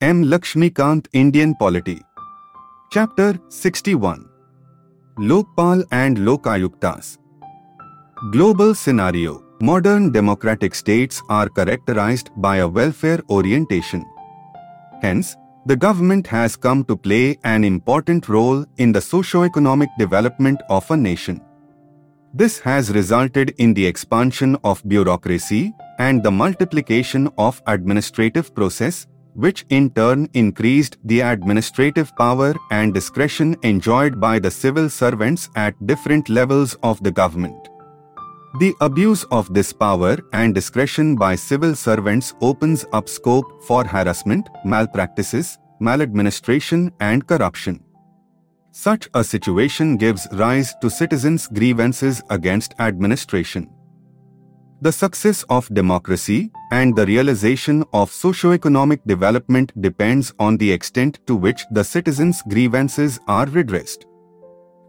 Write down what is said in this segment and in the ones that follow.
M. Laxmikanth Indian Polity Chapter 61 Lokpal and Lokayuktas Global Scenario Modern democratic states are characterized by a welfare orientation. Hence, the government has come to play an important role in the socio-economic development of a nation. This has resulted in the expansion of bureaucracy and the multiplication of administrative process, which in turn increased the administrative power and discretion enjoyed by the civil servants at different levels of the government. The abuse of this power and discretion by civil servants opens up scope for harassment, malpractices, maladministration, and corruption. Such a situation gives rise to citizens' grievances against administration. The success of democracy and the realization of socio-economic development depends on the extent to which the citizens' grievances are redressed.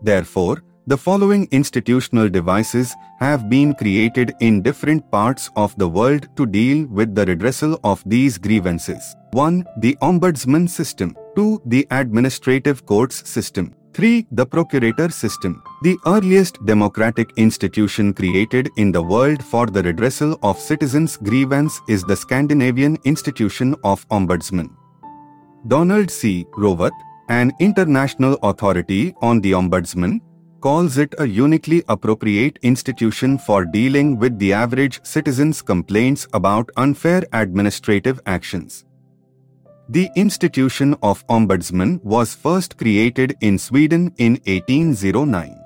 Therefore, the following institutional devices have been created in different parts of the world to deal with the redressal of these grievances. 1. The Ombudsman System. 2. The Administrative Courts System. 3. The Procurator System. The earliest democratic institution created in the world for the redressal of citizens' grievance is the Scandinavian Institution of Ombudsman. Donald C. Rowat, an international authority on the Ombudsman, calls it a uniquely appropriate institution for dealing with the average citizen's complaints about unfair administrative actions. The institution of Ombudsman was first created in Sweden in 1809.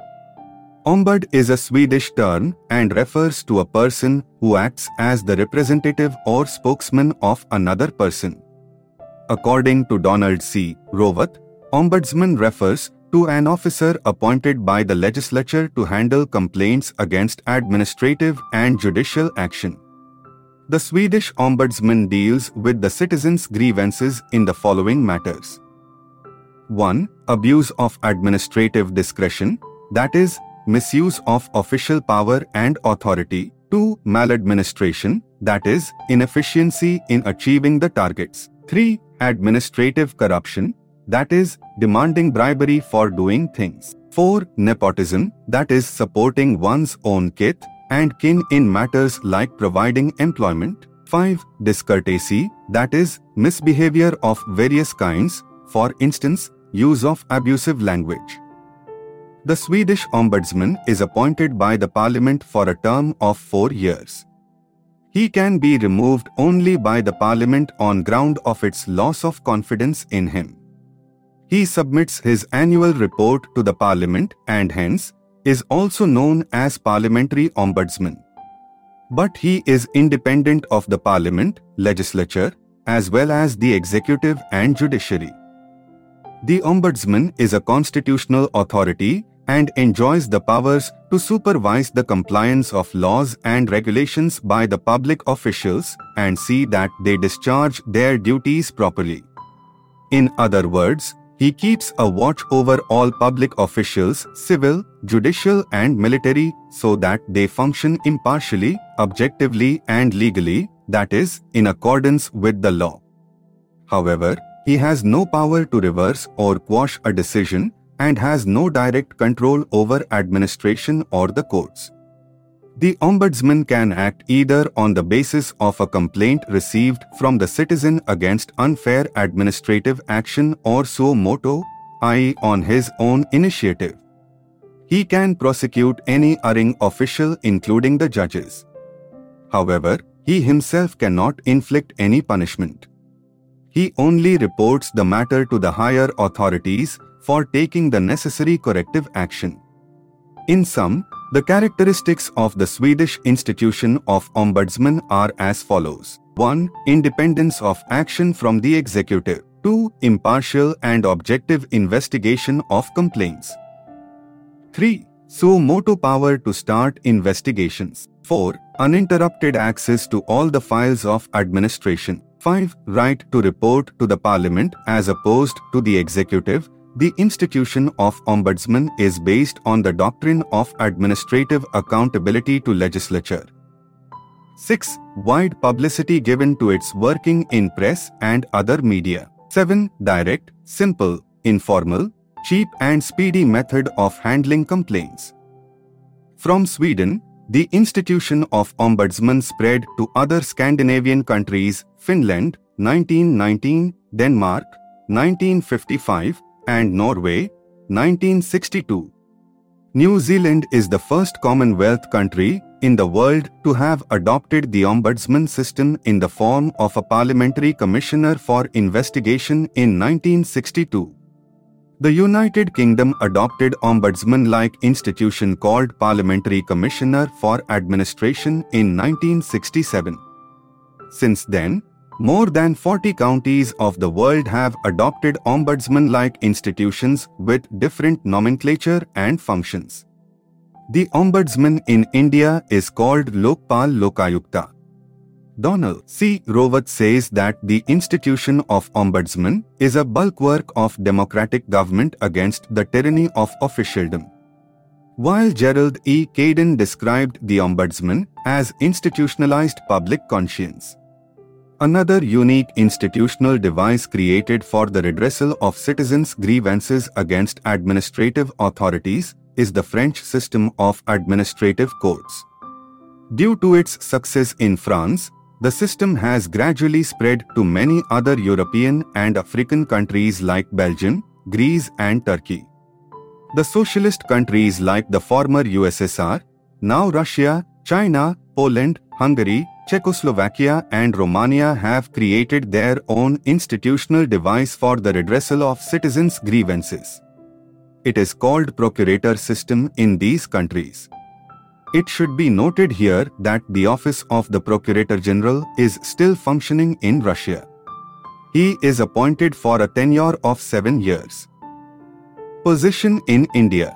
Ombud is a Swedish term and refers to a person who acts as the representative or spokesman of another person. According to Donald C. Rowat, Ombudsman refers to an officer appointed by the legislature to handle complaints against administrative and judicial action. The Swedish Ombudsman deals with the citizens' grievances in the following matters 1. Abuse of administrative discretion, that is, misuse of official power and authority. 2. Maladministration, that is, inefficiency in achieving the targets. 3. Administrative corruption, that is, demanding bribery for doing things. 4. Nepotism, that is, supporting one's own kith and kin in matters like providing employment. 5. Discourtesy, that is, misbehavior of various kinds, for instance, use of abusive language. The Swedish Ombudsman is appointed by the Parliament for a term of four years. He can be removed only by the Parliament on ground of its loss of confidence in him. He submits his annual report to the Parliament and hence is also known as Parliamentary Ombudsman. But he is independent of the Parliament, legislature, as well as the executive and judiciary. The Ombudsman is a constitutional authority and enjoys the powers to supervise the compliance of laws and regulations by the public officials and see that they discharge their duties properly. In other words, he keeps a watch over all public officials, civil, judicial, and military, so that they function impartially, objectively, and legally, that is, in accordance with the law. However, he has no power to reverse or quash a decision and has no direct control over administration or the courts. The Ombudsman can act either on the basis of a complaint received from the citizen against unfair administrative action or suo motu, i.e., on his own initiative. He can prosecute any erring official, including the judges. However, he himself cannot inflict any punishment. He only reports the matter to the higher authorities for taking the necessary corrective action. In sum, the characteristics of the Swedish institution of Ombudsman are as follows 1. Independence of action from the executive. 2. Impartial and objective investigation of complaints. 3. Suo motu power to start investigations. 4. Uninterrupted access to all the files of administration. 5. Right to report to the parliament as opposed to the executive the institution of Ombudsman is based on the doctrine of administrative accountability to legislature. 6. Wide publicity given to its working in press and other media. 7. Direct, simple, informal, cheap and speedy method of handling complaints. From Sweden, the institution of ombudsman spread to other Scandinavian countries, Finland, 1919, Denmark, 1955, and Norway, 1962. New Zealand is the first Commonwealth country in the world to have adopted the ombudsman system in the form of a parliamentary commissioner for investigation in 1962. The United Kingdom adopted ombudsman-like institution called Parliamentary Commissioner for Administration in 1967. Since then, more than 40 counties of the world have adopted ombudsman-like institutions with different nomenclature and functions. The ombudsman in India is called Lokpal Lokayukta. Donald C. Rowat says that the institution of ombudsman is a bulwark of democratic government against the tyranny of officialdom. While Gerald E. Caiden described the ombudsman as institutionalized public conscience. Another unique institutional device created for the redressal of citizens' grievances against administrative authorities is the French system of administrative courts. Due to its success in France, the system has gradually spread to many other European and African countries like Belgium, Greece and Turkey. The socialist countries like the former USSR, now Russia, China, Poland, Hungary, Czechoslovakia and Romania have created their own institutional device for the redressal of citizens' grievances. It is called procurator system in these countries. It should be noted here that the office of the Procurator General is still functioning in Russia. He is appointed for a tenure of seven years. Position in India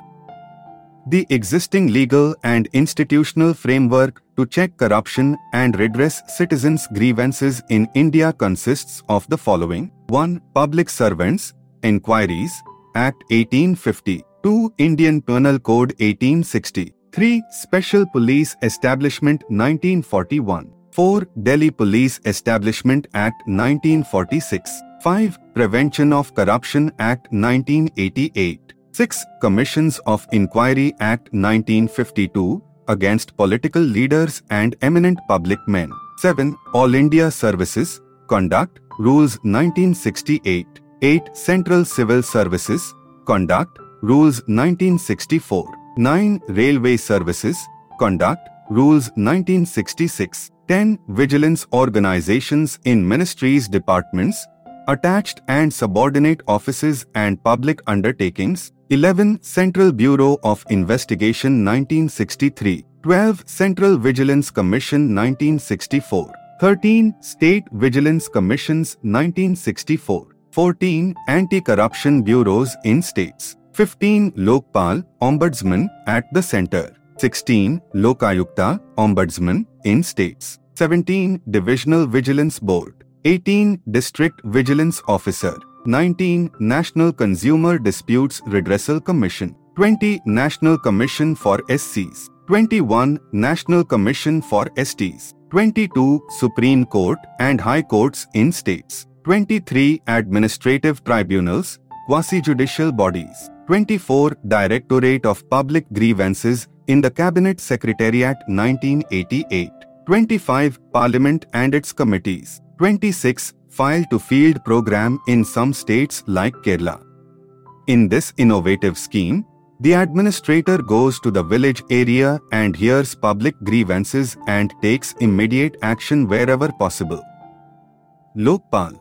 The existing legal and institutional framework to check corruption and redress citizens' grievances in India consists of the following 1. Public Servants, Inquiries, Act 1850, 2. Indian Penal Code 1860. 3. Special Police Establishment 1941. 4. Delhi Police Establishment Act 1946. 5. Prevention of Corruption Act 1988. 6. Commissions of Inquiry Act 1952 against political leaders and eminent public men. 7. All India Services Conduct Rules 1968. 8. Central Civil Services Conduct Rules 1964. 9. Railway Services Conduct Rules 1966 10. Vigilance Organizations in Ministries Departments Attached and Subordinate Offices and Public Undertakings 11. Central Bureau of Investigation 1963 12. Central Vigilance Commission 1964 13. State Vigilance Commissions 1964 14. Anti-Corruption Bureaus in States 15. Lokpal, Ombudsman at the center. 16. Lokayukta, Ombudsman in states. 17. Divisional Vigilance Board. 18. District Vigilance Officer. 19. National Consumer Disputes Redressal Commission. 20. National Commission for SCs. 21. National Commission for STs. 22. Supreme Court and High Courts in states. 23. Administrative Tribunals, quasi-judicial bodies. 24 Directorate of Public Grievances in the Cabinet Secretariat 1988. 25 Parliament and its committees. 26 File to Field program in some states like Kerala. In this innovative scheme, the administrator goes to the village area and hears public grievances and takes immediate action wherever possible. Lokpal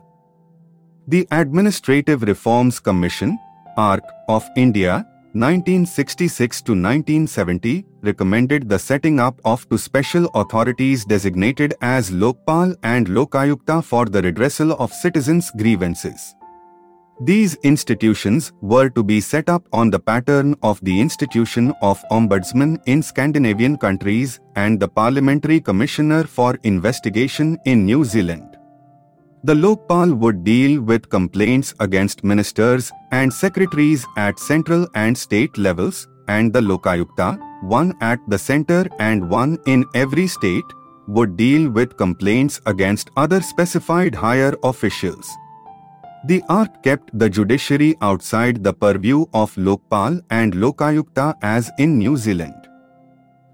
The Administrative Reforms Commission ARC of India 1966 to 1970 recommended the setting up of two special authorities designated as Lokpal and Lokayukta for the redressal of citizens' grievances. These institutions were to be set up on the pattern of the institution of Ombudsman in Scandinavian countries and the Parliamentary Commissioner for Investigation in New Zealand. The Lokpal would deal with complaints against ministers and secretaries at central and state levels, and the Lokayukta, one at the center and one in every state, would deal with complaints against other specified higher officials. The ARC kept the judiciary outside the purview of Lokpal and Lokayukta as in New Zealand.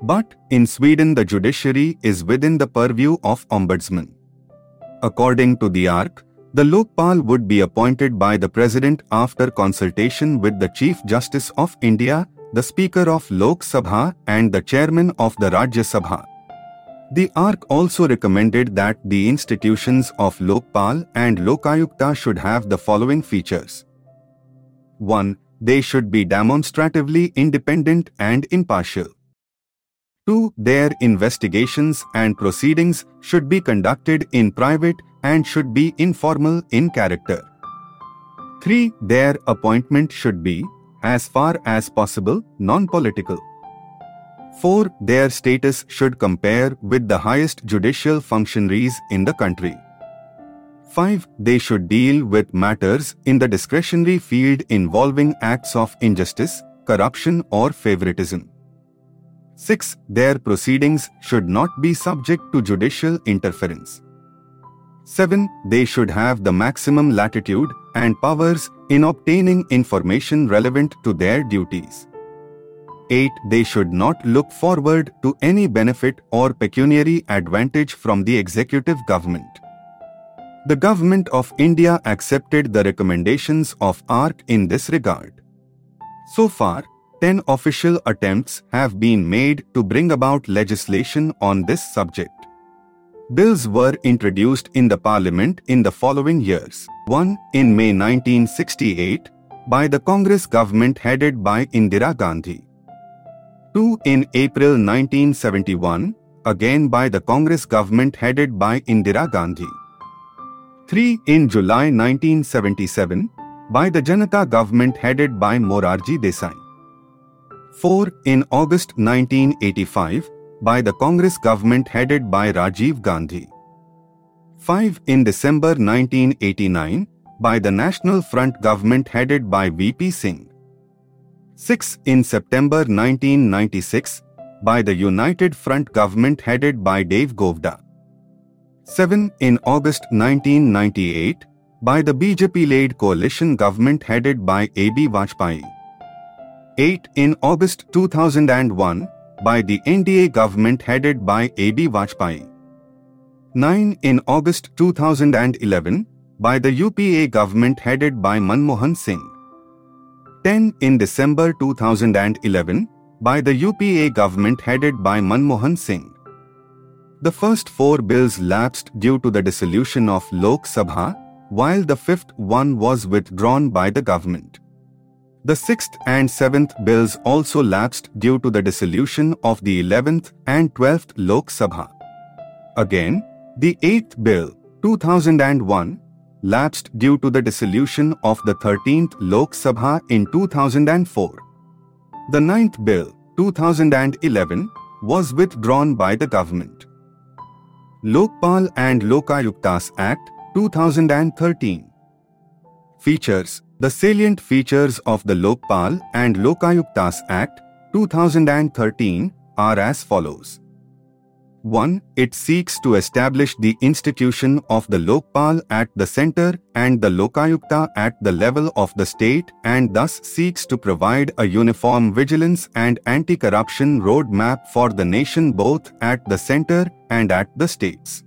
But in Sweden the judiciary is within the purview of Ombudsman. According to the ARC, the Lokpal would be appointed by the President after consultation with the Chief Justice of India, the Speaker of Lok Sabha and the Chairman of the Rajya Sabha. The ARC also recommended that the institutions of Lokpal and Lokayukta should have the following features. 1. They should be demonstratively independent and impartial. 2. Their investigations and proceedings should be conducted in private and should be informal in character. 3. Their appointment should be, as far as possible, non-political. 4. Their status should compare with the highest judicial functionaries in the country. 5. They should deal with matters in the discretionary field involving acts of injustice, corruption or favoritism. 6. Their proceedings should not be subject to judicial interference. 7. They should have the maximum latitude and powers in obtaining information relevant to their duties. 8. They should not look forward to any benefit or pecuniary advantage from the executive government. The Government of India accepted the recommendations of ARC in this regard. So far, 10 official attempts have been made to bring about legislation on this subject. Bills were introduced in the Parliament in the following years. 1. In May 1968, by the Congress government headed by Indira Gandhi. 2 in April 1971, again by the Congress government headed by Indira Gandhi. 3 in July 1977, by the Janata government headed by Morarji Desai. 4 in August 1985, by the Congress government headed by Rajiv Gandhi. 5 in December 1989, by the National Front government headed by VP Singh. 6 in September 1996 by the United Front government headed by Deve Gowda. 7 in August 1998 by the BJP-led coalition government headed by A.B. Vajpayee. 8 in August 2001 by the NDA government headed by A.B. Vajpayee. 9 in August 2011 by the UPA government headed by Manmohan Singh. 10 in December 2011 by the UPA government headed by Manmohan Singh. The first four bills lapsed due to the dissolution of Lok Sabha, while the fifth one was withdrawn by the government. The sixth and seventh bills also lapsed due to the dissolution of the 11th and 12th Lok Sabha. Again, the eighth bill, 2001, lapsed due to the dissolution of the 13th Lok Sabha in 2004. The 9th Bill, 2011, was withdrawn by the government. Lokpal and Lokayuktas Act, 2013. Features The salient features of the Lokpal and Lokayuktas Act, 2013, are as follows. 1. It seeks to establish the institution of the Lokpal at the center and the Lokayukta at the level of the state and thus seeks to provide a uniform vigilance and anti-corruption roadmap for the nation both at the center and at the states.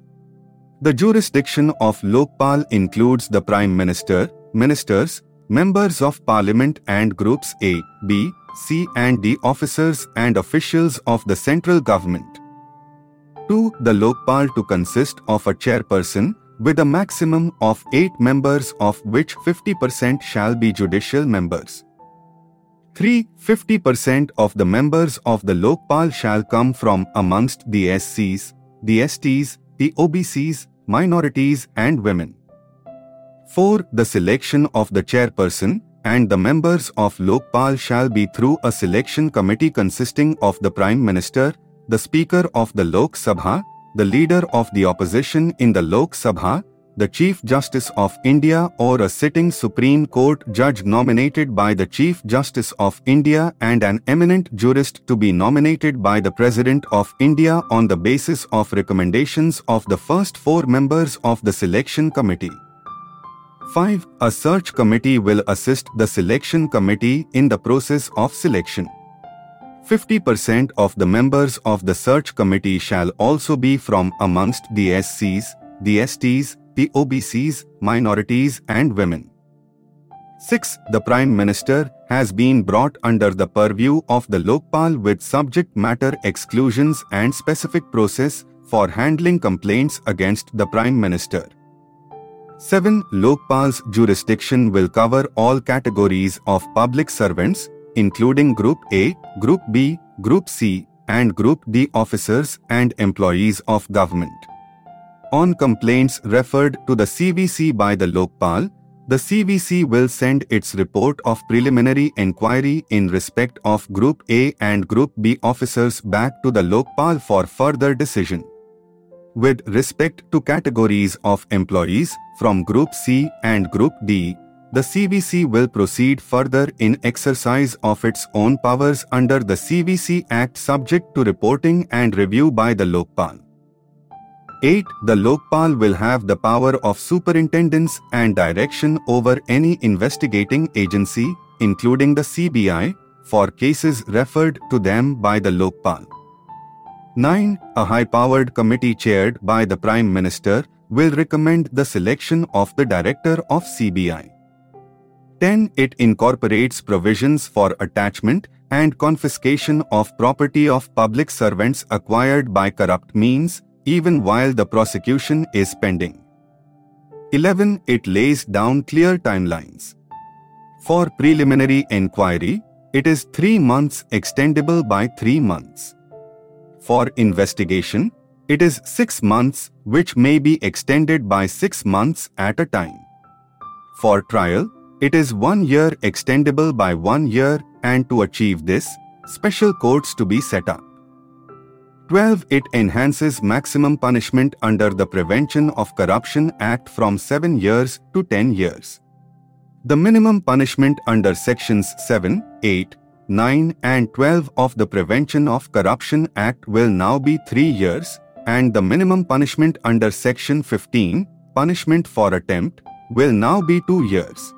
The jurisdiction of Lokpal includes the Prime Minister, ministers, members of parliament and groups A, B, C and D officers and officials of the central government. 2. The Lokpal to consist of a chairperson with a maximum of 8 members of which 50% shall be judicial members. 3. 50% of the members of the Lokpal shall come from amongst the SCs, the STs, the OBCs, minorities and women. 4. The selection of the chairperson and the members of Lokpal shall be through a selection committee consisting of the Prime Minister, the Speaker of the Lok Sabha, the Leader of the Opposition in the Lok Sabha, the Chief Justice of India or a sitting Supreme Court judge nominated by the Chief Justice of India and an eminent jurist to be nominated by the President of India on the basis of recommendations of the first four members of the selection committee. 5. A search committee will assist the selection committee in the process of selection. 50% of the members of the search committee shall also be from amongst the SCs, the STs, the OBCs, minorities and women. 6. The Prime Minister has been brought under the purview of the Lokpal with subject matter exclusions and specific process for handling complaints against the Prime Minister. 7. Lokpal's jurisdiction will cover all categories of public servants, including Group A, Group B, Group C, and Group D officers and employees of government. On complaints referred to the CVC by the Lokpal, the CVC will send its report of preliminary inquiry in respect of Group A and Group B officers back to the Lokpal for further decision. With respect to categories of employees from Group C and Group D, the CVC will proceed further in exercise of its own powers under the CVC Act subject to reporting and review by the Lokpal. 8. The Lokpal will have the power of superintendence and direction over any investigating agency, including the CBI, for cases referred to them by the Lokpal. 9. A high-powered committee chaired by the Prime Minister will recommend the selection of the Director of CBI. 10. It incorporates provisions for attachment and confiscation of property of public servants acquired by corrupt means, even while the prosecution is pending. 11. It lays down clear timelines. For preliminary inquiry, it is 3 months extendable by 3 months. For investigation, it is 6 months which may be extended by 6 months at a time. For trial, it is 1 year extendable by 1 year and to achieve this, special courts to be set up. 12. It enhances maximum punishment under the Prevention of Corruption Act from 7 years to 10 years. The minimum punishment under Sections 7, 8, 9 and 12 of the Prevention of Corruption Act will now be 3 years and the minimum punishment under Section 15, punishment for attempt, will now be 2 years.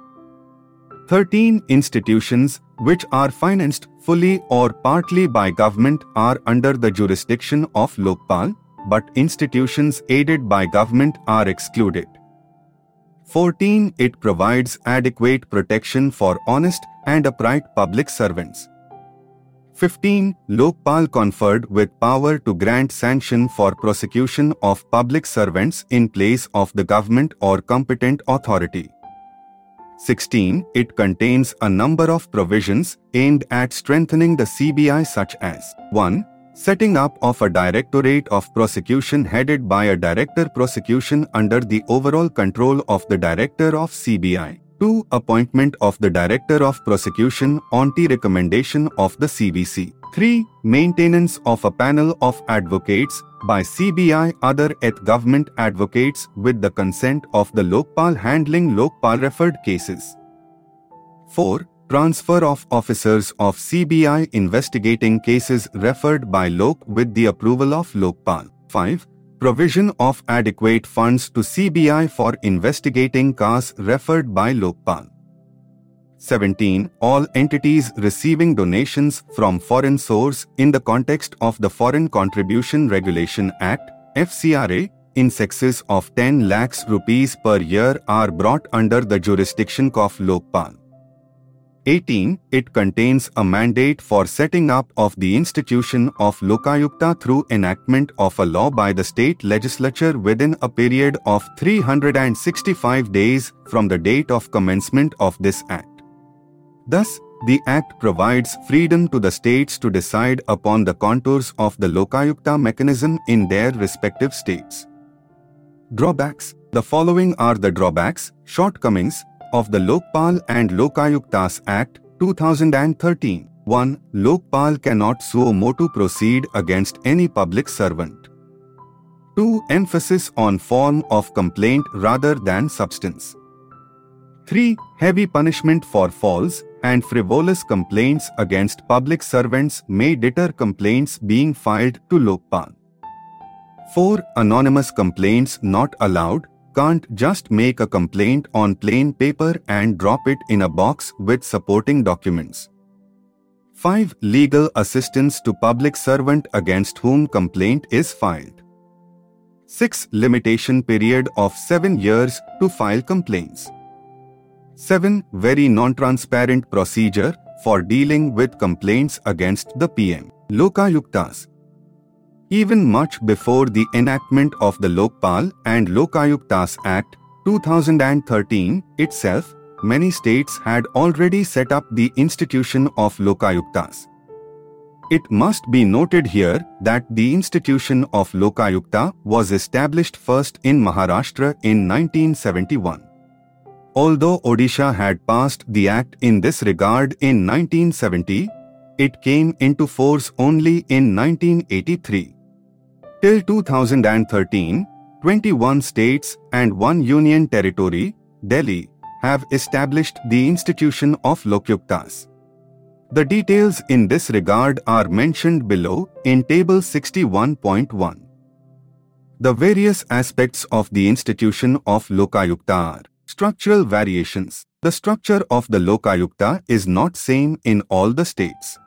13 institutions which are financed fully or partly by government are under the jurisdiction of Lokpal, but institutions aided by government are excluded. 14. It provides adequate protection for honest and upright public servants. 15. Lokpal conferred with power to grant sanction for prosecution of public servants in place of the government or competent authority. 16. It contains a number of provisions aimed at strengthening the CBI such as 1. Setting up of a Directorate of Prosecution headed by a Director Prosecution under the overall control of the Director of CBI. 2. Appointment of the Director of Prosecution on the recommendation of the CVC. 3. Maintenance of a panel of advocates by CBI other at government advocates with the consent of the Lokpal handling Lokpal referred cases. 4. Transfer of officers of CBI investigating cases referred by Lok with the approval of Lokpal. 5. Provision of adequate funds to CBI for investigating cases referred by Lokpal. 17. All entities receiving donations from foreign source in the context of the Foreign Contribution Regulation Act, FCRA, in excess of 10 lakhs rupees per year are brought under the jurisdiction of Lokpal. 18. It contains a mandate for setting up of the institution of Lokayukta through enactment of a law by the state legislature within a period of 365 days from the date of commencement of this act. Thus, the Act provides freedom to the states to decide upon the contours of the Lokayukta mechanism in their respective states. Drawbacks The following are the drawbacks, shortcomings, of the Lokpal and Lokayuktas Act 2013. 1. Lokpal cannot suo motu proceed against any public servant. 2. Emphasis on form of complaint rather than substance. 3. Heavy punishment for false and frivolous complaints against public servants may deter complaints being filed to Lokpal. 4. Anonymous complaints not allowed. Can't just make a complaint on plain paper and drop it in a box with supporting documents. 5. Legal assistance to public servant against whom complaint is filed. 6. Limitation period of 7 years to file complaints. 7. Very non-transparent procedure for dealing with complaints against the PM. Lokayuktas even much before the enactment of the Lokpal and Lokayuktas Act 2013 itself, many states had already set up the institution of Lokayuktas. It must be noted here that the institution of Lokayukta was established first in Maharashtra in 1971. Although Odisha had passed the act in this regard in 1970, it came into force only in 1983. Till 2013, 21 states and one union territory, Delhi, have established the institution of Lokayuktas. The details in this regard are mentioned below in Table 61.1. The various aspects of the institution of Lokayukta are structural variations. The structure of the Lokayukta is not same in all the states.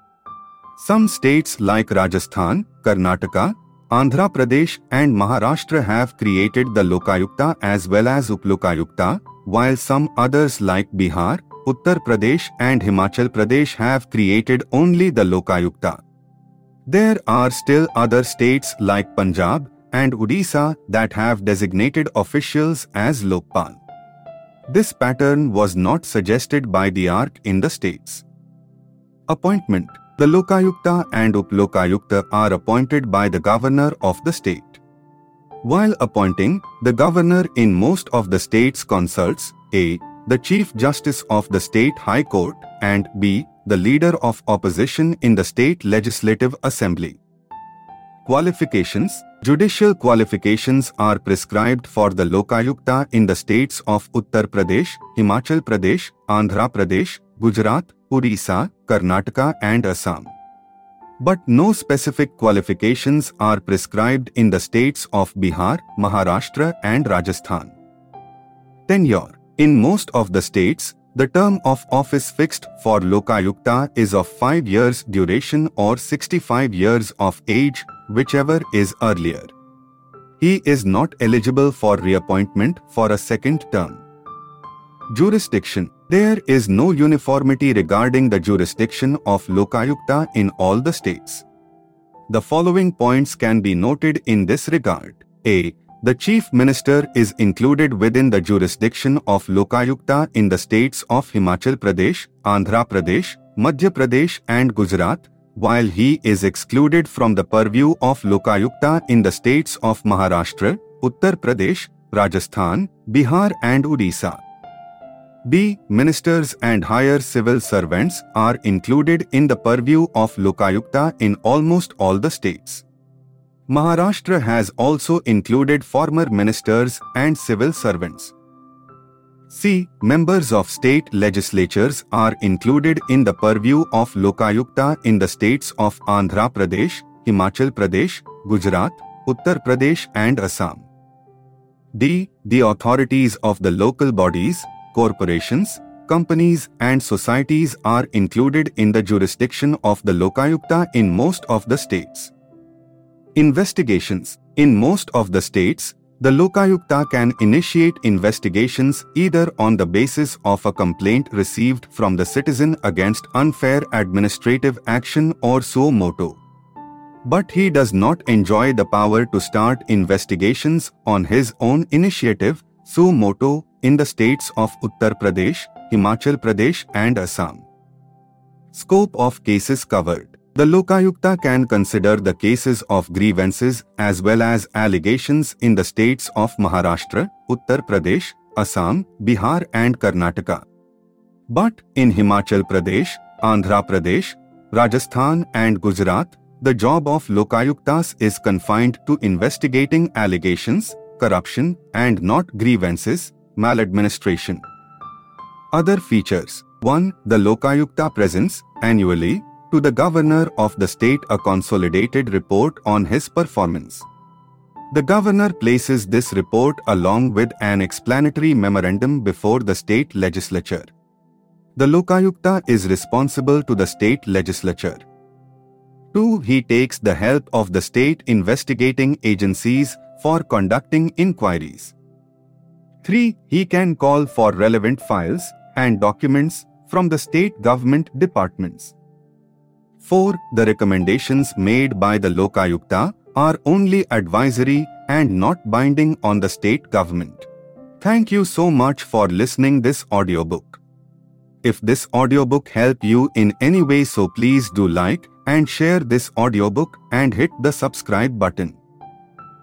Some states like Rajasthan, Karnataka, Andhra Pradesh and Maharashtra have created the Lokayukta as well as Uplokayukta, while some others like Bihar, Uttar Pradesh and Himachal Pradesh have created only the Lokayukta. There are still other states like Punjab and Odisha that have designated officials as Lokpal. This pattern was not suggested by the ARC in the states. Appointment the Lokayukta and Uplokayukta are appointed by the governor of the state. While appointing, the governor in most of the states consults a. the Chief Justice of the State High Court and b. the leader of opposition in the state legislative assembly. Qualifications Judicial qualifications are prescribed for the Lokayukta in the states of Uttar Pradesh, Himachal Pradesh, Andhra Pradesh, Gujarat, Odisha, Karnataka and Assam. But no specific qualifications are prescribed in the states of Bihar, Maharashtra and Rajasthan. Tenure In most of the states, the term of office fixed for Lokayukta is of 5 years duration or 65 years of age, whichever is earlier. He is not eligible for reappointment for a second term. Jurisdiction There is no uniformity regarding the jurisdiction of Lokayukta in all the states. The following points can be noted in this regard. A. The Chief Minister is included within the jurisdiction of Lokayukta in the states of Himachal Pradesh, Andhra Pradesh, Madhya Pradesh and Gujarat, while he is excluded from the purview of Lokayukta in the states of Maharashtra, Uttar Pradesh, Rajasthan, Bihar and Odisha. B. Ministers and higher civil servants are included in the purview of Lokayukta in almost all the states. Maharashtra has also included former ministers and civil servants. C. Members of state legislatures are included in the purview of Lokayukta in the states of Andhra Pradesh, Himachal Pradesh, Gujarat, Uttar Pradesh and Assam. D. The authorities of the local bodies corporations, companies and societies are included in the jurisdiction of the Lokayukta in most of the states. Investigations In most of the states, the Lokayukta can initiate investigations either on the basis of a complaint received from the citizen against unfair administrative action or suo motu. But he does not enjoy the power to start investigations on his own initiative, suo motu, in the states of Uttar Pradesh, Himachal Pradesh and Assam. Scope of cases covered. The Lokayukta can consider the cases of grievances as well as allegations in the states of Maharashtra, Uttar Pradesh, Assam, Bihar and Karnataka. But in Himachal Pradesh, Andhra Pradesh, Rajasthan and Gujarat, the job of Lokayuktas is confined to investigating allegations, corruption and not grievances, maladministration. Other features 1. The Lokayukta presents, annually, to the governor of the state a consolidated report on his performance. The governor places this report along with an explanatory memorandum before the state legislature. The Lokayukta is responsible to the state legislature. 2. He takes the help of the state investigating agencies for conducting inquiries. 3. He can call for relevant files and documents from the state government departments. 4. The recommendations made by the Lokayukta are only advisory and not binding on the state government. Thank you so much for listening this audiobook. If this audiobook helped you in any way so please do like and share this audiobook and hit the subscribe button.